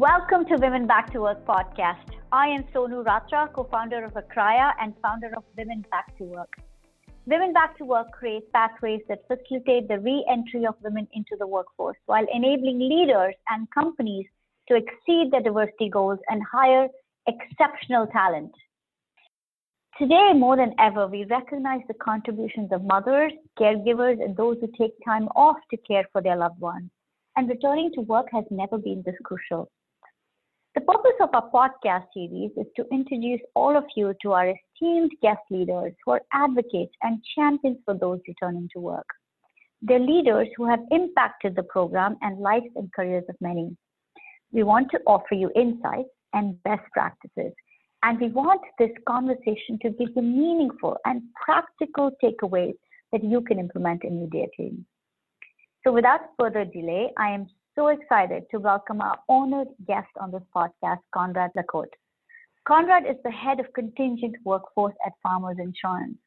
Welcome to Women Back to Work podcast. I am Sonu Ratra, co founder of Akraya and founder of Women Back to Work. Women Back to Work creates pathways that facilitate the re entry of women into the workforce while enabling leaders and companies to exceed their diversity goals and hire exceptional talent. Today, more than ever, we recognize the contributions of mothers, caregivers, and those who take time off to care for their loved ones. And returning to work has never been this crucial. The purpose of our podcast series is to introduce all of you to our esteemed guest leaders who are advocates and champions for those returning to work. They're leaders who have impacted the program and lives and careers of many. We want to offer you insights and best practices, and we want this conversation to give you meaningful and practical takeaways that you can implement immediately. So, without further delay, I am so excited to welcome our honored guest on this podcast, Conrad Lacote. Conrad is the head of contingent workforce at Farmers Insurance.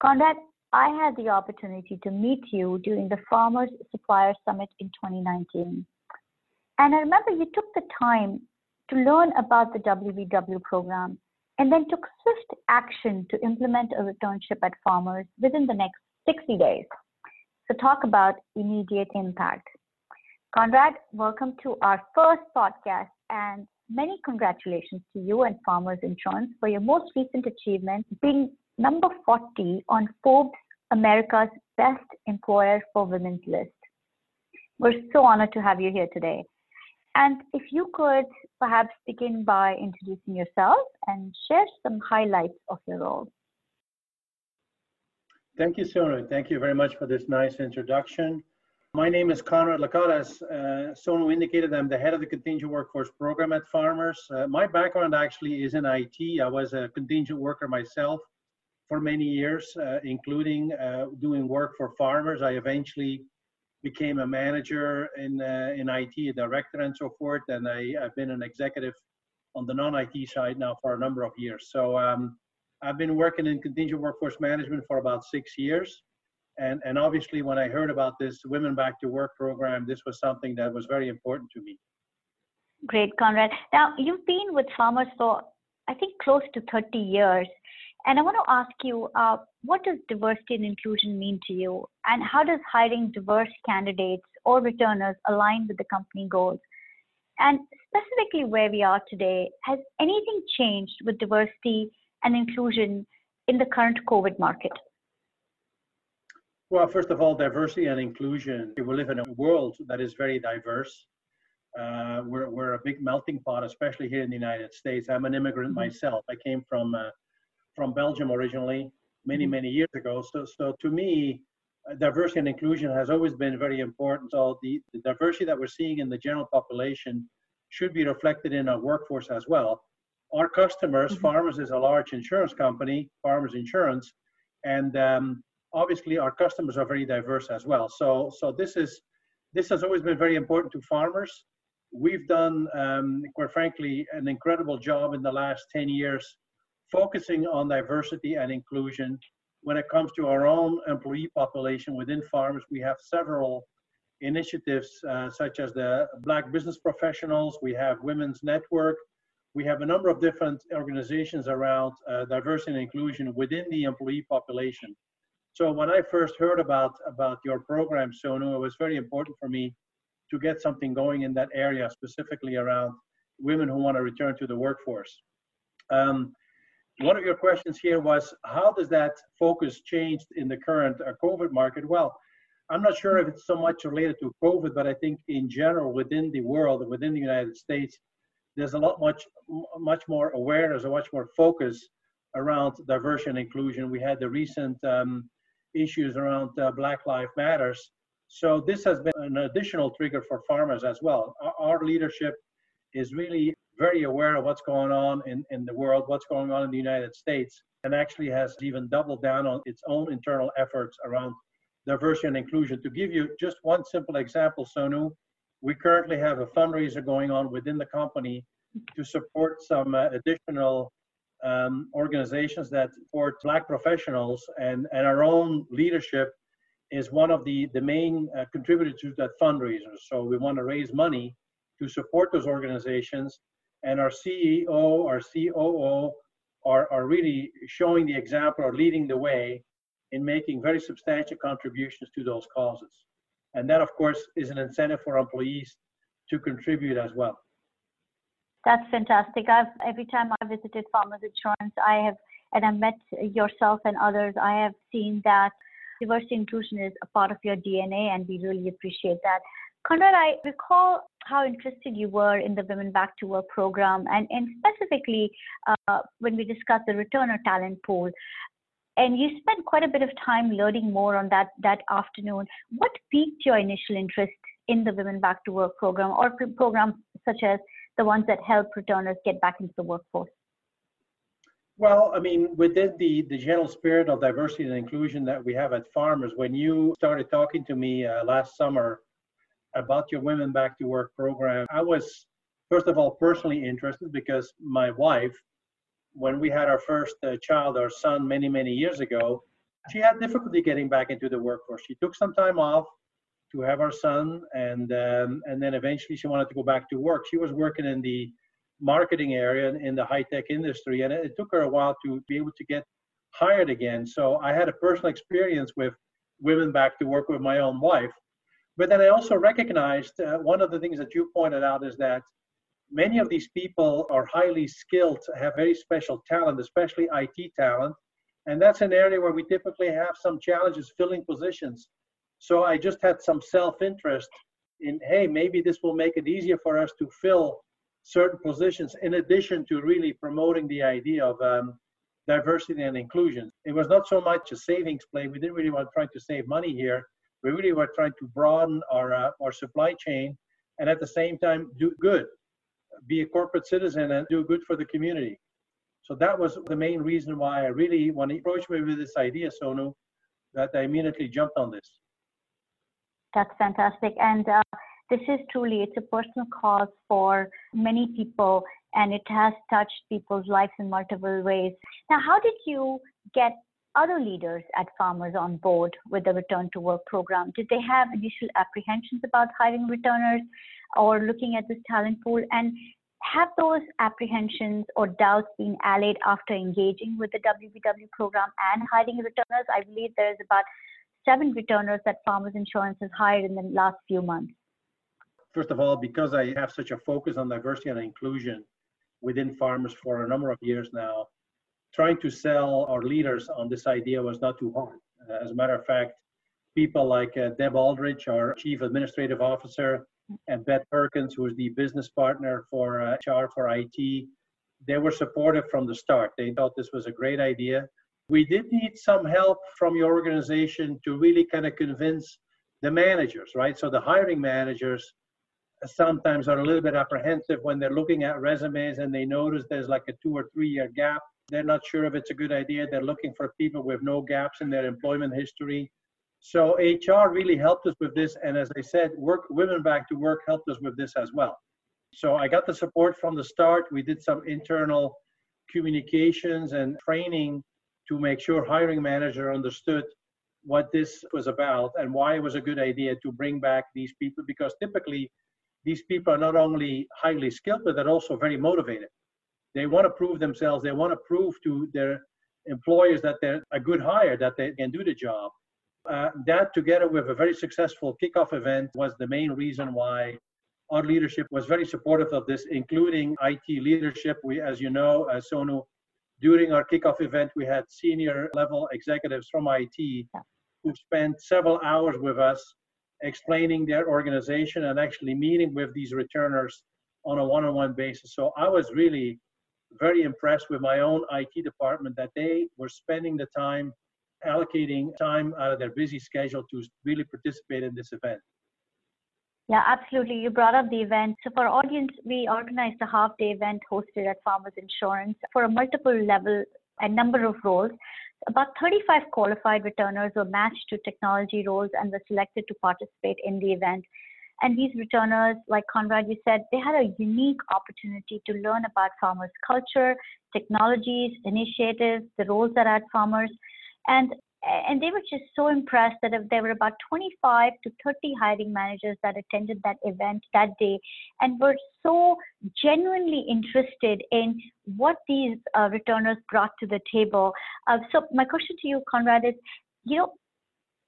Conrad, I had the opportunity to meet you during the Farmers Supplier Summit in 2019. And I remember you took the time to learn about the WBW program and then took swift action to implement a returnship at Farmers within the next 60 days. So, talk about immediate impact. Conrad, welcome to our first podcast and many congratulations to you and Farmers Insurance for your most recent achievement being number 40 on Forbes America's Best Employer for Women's list. We're so honored to have you here today. And if you could perhaps begin by introducing yourself and share some highlights of your role. Thank you, Sonu. Thank you very much for this nice introduction. My name is Conrad Lacote. As uh, Sonu indicated, I'm the head of the contingent workforce program at Farmers. Uh, my background actually is in IT. I was a contingent worker myself for many years, uh, including uh, doing work for farmers. I eventually became a manager in uh, in IT, a director, and so forth. And I, have been an executive on the non-IT side now for a number of years. So um, I've been working in contingent workforce management for about six years and and obviously when i heard about this women back to work program this was something that was very important to me. Great conrad. Now you've been with farmers for i think close to 30 years. And i want to ask you uh, what does diversity and inclusion mean to you? And how does hiring diverse candidates or returners align with the company goals? And specifically where we are today has anything changed with diversity and inclusion in the current covid market well, first of all, diversity and inclusion. We live in a world that is very diverse. Uh, we're, we're a big melting pot, especially here in the United States. I'm an immigrant mm-hmm. myself. I came from uh, from Belgium originally, many mm-hmm. many years ago. So so to me, uh, diversity and inclusion has always been very important. So the, the diversity that we're seeing in the general population should be reflected in our workforce as well. Our customers, mm-hmm. Farmers is a large insurance company, Farmers Insurance, and um, obviously our customers are very diverse as well. So, so this is this has always been very important to farmers. We've done, um, quite frankly, an incredible job in the last 10 years focusing on diversity and inclusion. When it comes to our own employee population within farms, we have several initiatives uh, such as the Black Business Professionals, we have Women's Network, we have a number of different organizations around uh, diversity and inclusion within the employee population. So when I first heard about about your program, Sonu, it was very important for me to get something going in that area, specifically around women who want to return to the workforce. Um, one of your questions here was how does that focus change in the current uh, COVID market? Well, I'm not sure if it's so much related to COVID, but I think in general within the world, within the United States, there's a lot much much more awareness, a much more focus around diversity and inclusion. We had the recent um, issues around uh, Black Lives Matters. So this has been an additional trigger for farmers as well. Our, our, leadership is really very aware of what's going on in, in the world, what's going on in the United States, and actually has even doubled down on its own internal efforts around diversity and inclusion. To give you just one simple example, Sonu, we currently have a fundraiser going on within the company to support some uh, additional um, organizations that support Black professionals, and, and our own leadership is one of the, the main uh, contributors to that fundraiser. So we want to raise money to support those organizations. And our CEO, our COO are, are really showing the example or leading the way in making very substantial contributions to those causes. And that, of course, is an incentive for employees to contribute as well. That's fantastic. I've every time I visited Farmers Insurance, I have and I've met yourself and others, I have seen that diversity inclusion is a part of your DNA, and we really appreciate that. Conrad, I recall how interested you were in the Women Back to Work program, and, and specifically uh, when we discussed the returner talent pool. And you spent quite a bit of time learning more on that that afternoon. What piqued your initial interest in the Women Back to Work program or programs such as the ones that help returners get back into the workforce? Well, I mean, within the, the general spirit of diversity and inclusion that we have at Farmers, when you started talking to me uh, last summer about your Women Back to Work program, I was, first of all, personally interested because my wife, when we had our first uh, child, our son, many, many years ago, she had difficulty getting back into the workforce. She took some time off to have our son, and um, and then eventually she wanted to go back to work. She was working in the marketing area in the high tech industry, and it took her a while to be able to get hired again. So I had a personal experience with women back to work with my own wife. But then I also recognized uh, one of the things that you pointed out is that many of these people are highly skilled, have very special talent, especially IT talent. And that's an area where we typically have some challenges filling positions. So I just had some self interest in, hey, maybe this will make it easier for us to fill certain positions in addition to really promoting the idea of um, diversity and inclusion. It was not so much a savings play. We didn't really want to try to save money here. We really were trying to broaden our, uh, our supply chain and at the same time do good, be a corporate citizen and do good for the community. So that was the main reason why I really, when he approached me with this idea, Sonu, that I immediately jumped on this. That's fantastic. And uh, this is truly, it's a personal cause for many people and it has touched people's lives in multiple ways. Now, how did you get other leaders at Farmers on board with the Return to Work program? Did they have initial apprehensions about hiring returners or looking at this talent pool? And have those apprehensions or doubts been allayed after engaging with the WBW program and hiring returners? I believe there's about seven returners that Farmers Insurance has hired in the last few months. First of all, because I have such a focus on diversity and inclusion within farmers for a number of years now, trying to sell our leaders on this idea was not too hard. As a matter of fact, people like uh, Deb Aldrich, our Chief Administrative Officer, and Beth Perkins, who is the business partner for uh, HR for IT, they were supportive from the start. They thought this was a great idea. We did need some help from your organization to really kind of convince the managers, right? So the hiring managers uh, sometimes are a little bit apprehensive when they're looking at resumes and they notice there's like a two or three year gap they're not sure if it's a good idea. They're looking for people with no gaps in their employment history. So HR really helped us with this. And as I said, work women back to work helped us with this as well. So I got the support from the start. We did some internal communications and training to make sure hiring manager understood what this was about and why it was a good idea to bring back these people because typically these people are not only highly skilled but they're also very motivated they want to prove themselves. They want to prove to their employers that they're a good hire, that they can do the job. Uh, that, together with a very successful kickoff event, was the main reason why our leadership was very supportive of this, including IT leadership. We, as you know, uh, Sonu, during our kickoff event, we had senior level executives from IT who spent several hours with us explaining their organization and actually meeting with these returners on a one-on-one basis. So I was really very impressed with my own IT department that they were spending the time allocating time out of their busy schedule to really participate in this event. Yeah, absolutely. You brought up the event. So for our audience, we organized a half day event hosted at Farmers Insurance for a multiple level and number of roles. About 35 qualified returners were matched to technology roles and were selected to participate in the event. And these returners, like Conrad, you said, they had a unique opportunity to learn about farmers' culture, technologies, initiatives, the roles that are at farmers. And and they were just so impressed that there were about 25 to 30 hiring managers that attended that event that day and were so genuinely interested in what these uh, returners brought to the table. Uh, so my question to you, Conrad, is, you know,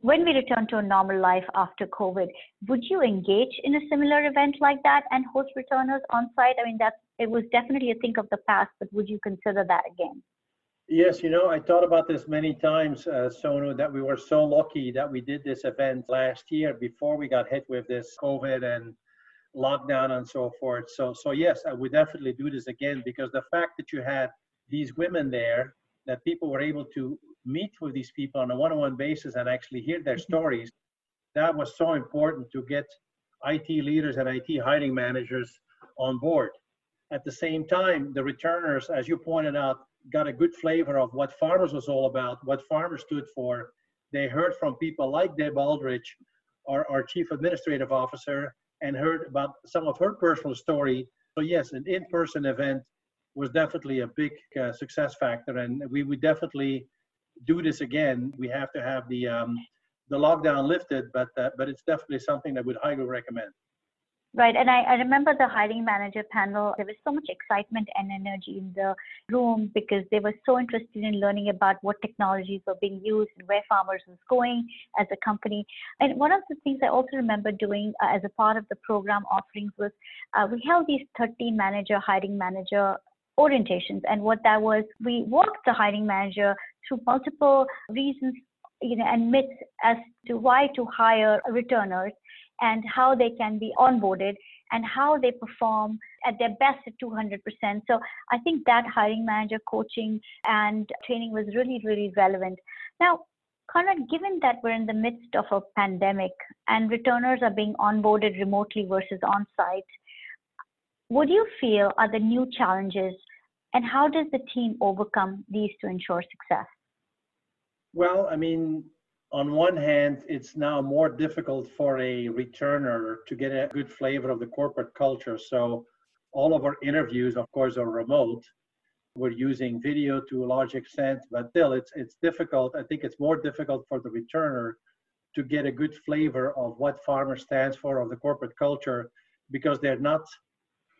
when we return to a normal life after COVID, would you engage in a similar event like that and host returners on site? I mean, that it was definitely a thing of the past, but would you consider that again? Yes, you know, I thought about this many times, uh, Sonu, that we were so lucky that we did this event last year before we got hit with this COVID and lockdown and so forth. So, so yes, I would definitely do this again because the fact that you had these women there, that people were able to meet with these people on a one-on-one basis and actually hear their mm-hmm. stories, that was so important to get IT leaders and IT hiring managers on board. At the same time, the returners, as you pointed out, got a good flavor of what farmers was all about, what farmers stood for. They heard from people like Deb Aldrich, our, our chief administrative officer, and heard about some of her personal story. So yes, an in-person event was definitely a big uh, success factor, and we would definitely do this again. We have to have the um, the lockdown lifted, but uh, but it's definitely something that we would highly recommend. Right. And I, I, remember the hiring manager panel. There was so much excitement and energy in the room because they were so interested in learning about what technologies were being used and where farmers was going as a company. And one of the things I also remember doing uh, as a part of the program offerings was uh, we held these 13 manager, hiring manager orientations. And what that was, we walked the hiring manager through multiple reasons you know, and myths as to why to hire returners and how they can be onboarded and how they perform at their best at 200%. So I think that hiring manager coaching and training was really, really relevant. Now, Conrad, given that we're in the midst of a pandemic and returners are being onboarded remotely versus on site, what do you feel are the new challenges and how does the team overcome these to ensure success? Well, I mean, on one hand, it's now more difficult for a returner to get a good flavor of the corporate culture. So all of our interviews, of course, are remote. We're using video to a large extent, but still, it's it's difficult. I think it's more difficult for the returner to get a good flavor of what farmer stands for of the corporate culture because they're not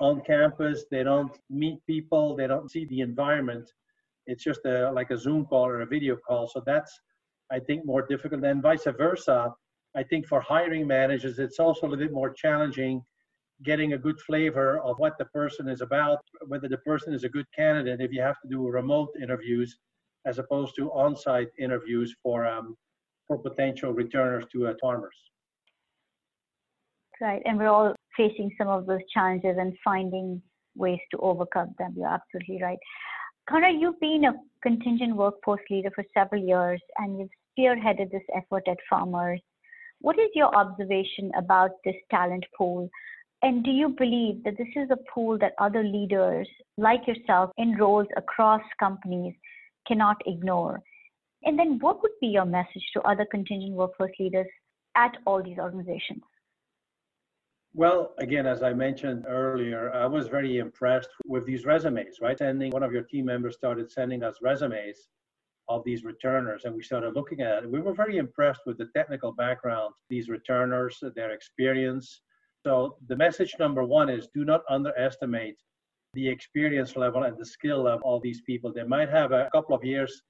on campus. They don't meet people. They don't see the environment. It's just a, like a Zoom call or a video call. So that's I think, more difficult, and vice versa. I think for hiring managers, it's also a little bit more challenging getting a good flavor of what the person is about, whether the person is a good candidate if you have to do remote interviews as opposed to on-site interviews for um, for potential returners to uh, farmers. Right, and we're all facing some of those challenges and finding ways to overcome them. You're absolutely right. Conrad, you've been a contingent workforce leader for several years and you've spearheaded this effort at Farmers. What is your observation about this talent pool? And do you believe that this is a pool that other leaders like yourself in roles across companies cannot ignore? And then what would be your message to other contingent workforce leaders at all these organizations? Well, again, as I mentioned earlier, I was very impressed with these resumes, right? Sending one of your team members started sending us resumes of these returners, and we started looking at it. We were very impressed with the technical background, these returners, their experience. So, the message number one is do not underestimate the experience level and the skill level of these people. They might have a couple of years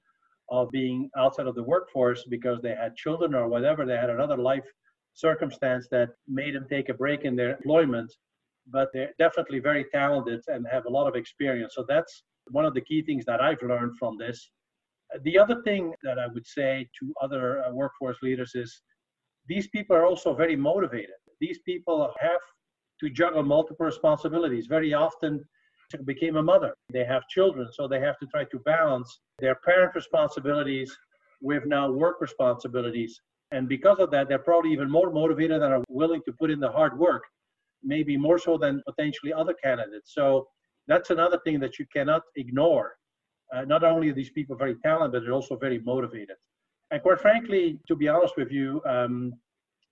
of being outside of the workforce because they had children or whatever, they had another life circumstance that made them take a break in their employment, but they're definitely very talented and have a lot of experience. So that's one of the key things that I've learned from this. The other thing that I would say to other uh, workforce leaders is these people are also very motivated. These people have to juggle multiple responsibilities. Very often, became a mother. They have children, so they have to try to balance their parent responsibilities with now work responsibilities. And because of that, they're probably even more motivated and are willing to put in the hard work, maybe more so than potentially other candidates. So that's another thing that you cannot ignore. Uh, not only are these people very talented, but they're also very motivated. And quite frankly, to be honest with you, um,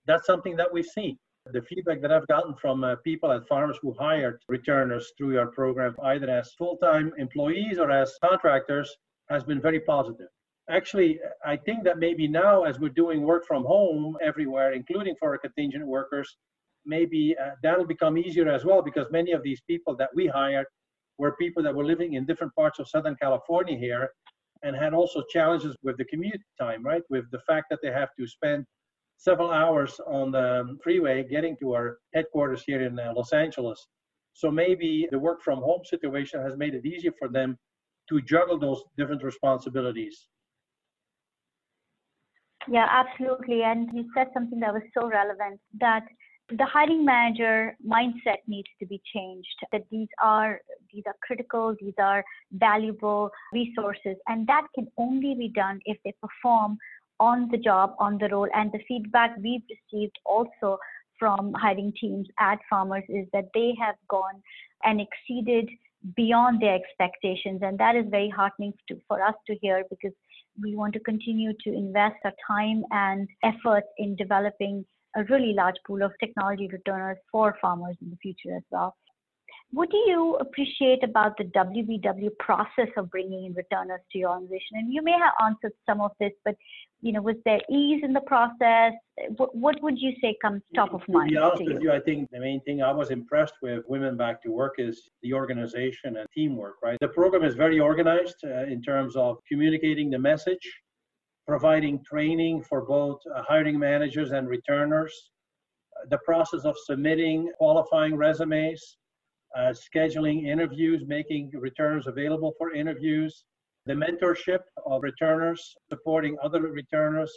that's something that we've seen. The feedback that I've gotten from uh, people at farmers who hired returners through your program, either as full time employees or as contractors, has been very positive. Actually, I think that maybe now, as we're doing work from home everywhere, including for our contingent workers, maybe uh, that'll become easier as well because many of these people that we hired were people that were living in different parts of Southern California here and had also challenges with the commute time, right? With the fact that they have to spend several hours on the freeway getting to our headquarters here in uh, Los Angeles. So maybe the work from home situation has made it easier for them to juggle those different responsibilities. Yeah, absolutely. And you said something that was so relevant that the hiring manager mindset needs to be changed that these are these are critical these are valuable resources and that can only be done if they perform on the job on the role and the feedback we've received also from hiring teams at farmers is that they have gone and exceeded beyond their expectations and that is very heartening to, for us to hear because we want to continue to invest our time and effort in developing a really large pool of technology returners for farmers in the future as well. What do you appreciate about the WBW process of bringing in returners to your organization? And you may have answered some of this, but you know, was there ease in the process? What, what would you say comes top of mind? To be honest with you? you, I think the main thing I was impressed with Women Back to Work is the organization and teamwork, right? The program is very organized uh, in terms of communicating the message, providing training for both uh, hiring managers and returners, uh, the process of submitting qualifying resumes, uh, scheduling interviews, making returners available for interviews, the mentorship of returners, supporting other returners.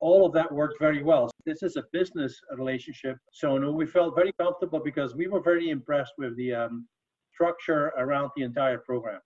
All of that worked very well. This is a business relationship. So we felt very comfortable because we were very impressed with the um, structure around the entire program.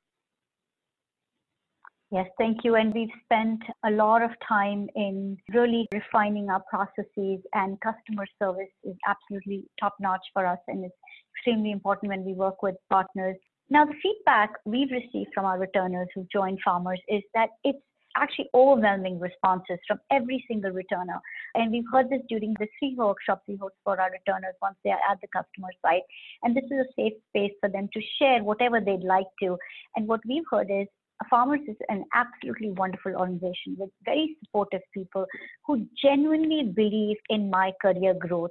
Yes, thank you. And we've spent a lot of time in really refining our processes, and customer service is absolutely top notch for us and it's extremely important when we work with partners. Now, the feedback we've received from our returners who joined Farmers is that it's actually overwhelming responses from every single returner. And we've heard this during the three workshops we host for our returners once they are at the customer site. And this is a safe space for them to share whatever they'd like to. And what we've heard is Farmers is an absolutely wonderful organization with very supportive people who genuinely believe in my career growth.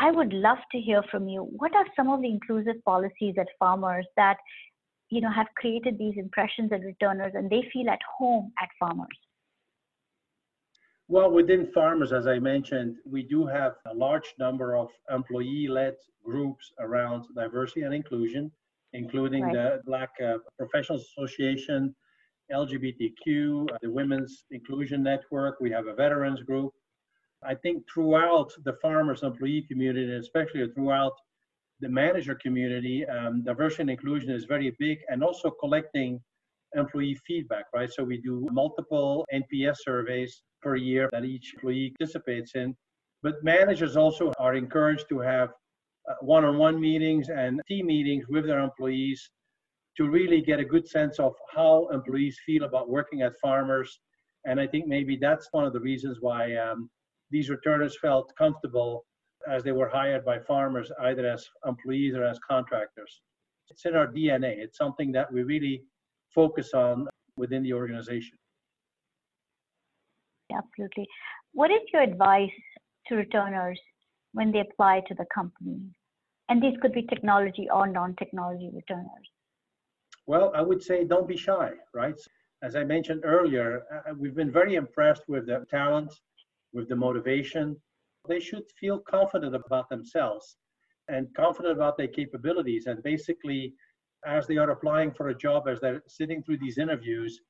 I would love to hear from you. What are some of the inclusive policies at Farmers that you know have created these impressions at returners and they feel at home at Farmers? Well, within farmers, as I mentioned, we do have a large number of employee led groups around diversity and inclusion including right. the Black uh, Professionals Association, LGBTQ, uh, the Women's Inclusion Network. We have a veterans group. I think throughout the farmers employee community, especially throughout the manager community, um, diversity and inclusion is very big, and also collecting employee feedback, right? So we do multiple NPS surveys per year that each employee participates in. But managers also are encouraged to have uh, one-on-one meetings and team meetings with their employees to really get a good sense of how employees feel about working at farmers. And I think maybe that's one of the reasons why um, these returners felt comfortable as they were hired by farmers, either as employees or as contractors. It's in our DNA. It's something that we really focus on within the organization. Absolutely. What is your advice to returners when they apply to the company? And these could be technology or non-technology returners. Well, I would say don't be shy, right? As I mentioned earlier, uh, we've been very impressed with the talent, with the motivation. They should feel confident about themselves and confident about their capabilities. And basically, as they are applying for a job, as they're sitting through these interviews,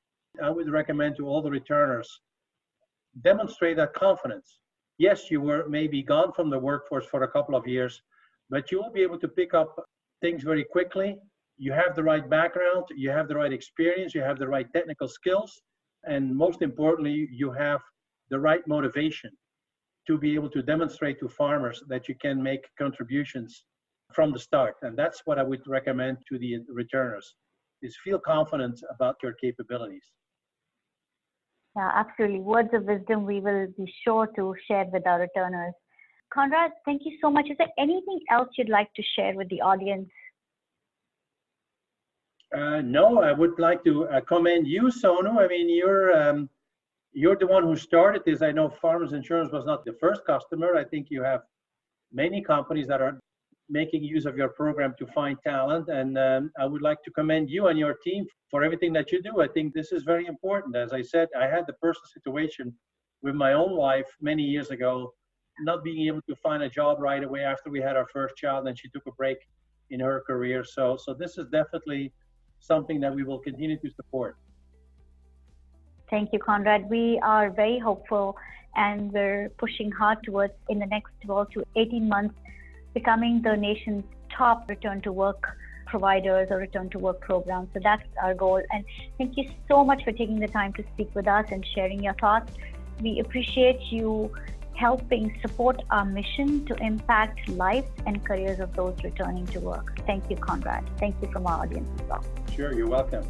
I would recommend to all the returners demonstrate that confidence. Yes, you were maybe gone from the workforce for a couple of years, but you will be able to pick up things very quickly. You have the right background, you have the right experience, you have the right technical skills, and most importantly, you have the right motivation to be able to demonstrate to farmers that you can make contributions from the start. And that's what I would recommend to the returners is feel confident about your capabilities. Yeah, absolutely. Words of wisdom we will be sure to share with our returners. Conrad, thank you so much. Is there anything else you'd like to share with the audience? Uh, no, I would like to uh, commend you, Sonu. I mean, you're um, you're the one who started this. I know Farmers Insurance was not the first customer. I think you have many companies that are making use of your program to find talent, and um, I would like to commend you and your team for everything that you do. I think this is very important. As I said, I had the personal situation with my own wife many years ago, not being able to find a job right away after we had our first child, and she took a break in her career. So, so this is definitely something that we will continue to support. Thank you, Conrad. We are very hopeful and we're pushing hard towards in the next 12 to 18 months becoming the nation's top return to work providers or return to work programs. So that's our goal. And thank you so much for taking the time to speak with us and sharing your thoughts. We appreciate you helping support our mission to impact lives and careers of those returning to work. Thank you, Conrad. Thank you from our audience as well. Sure, you're welcome.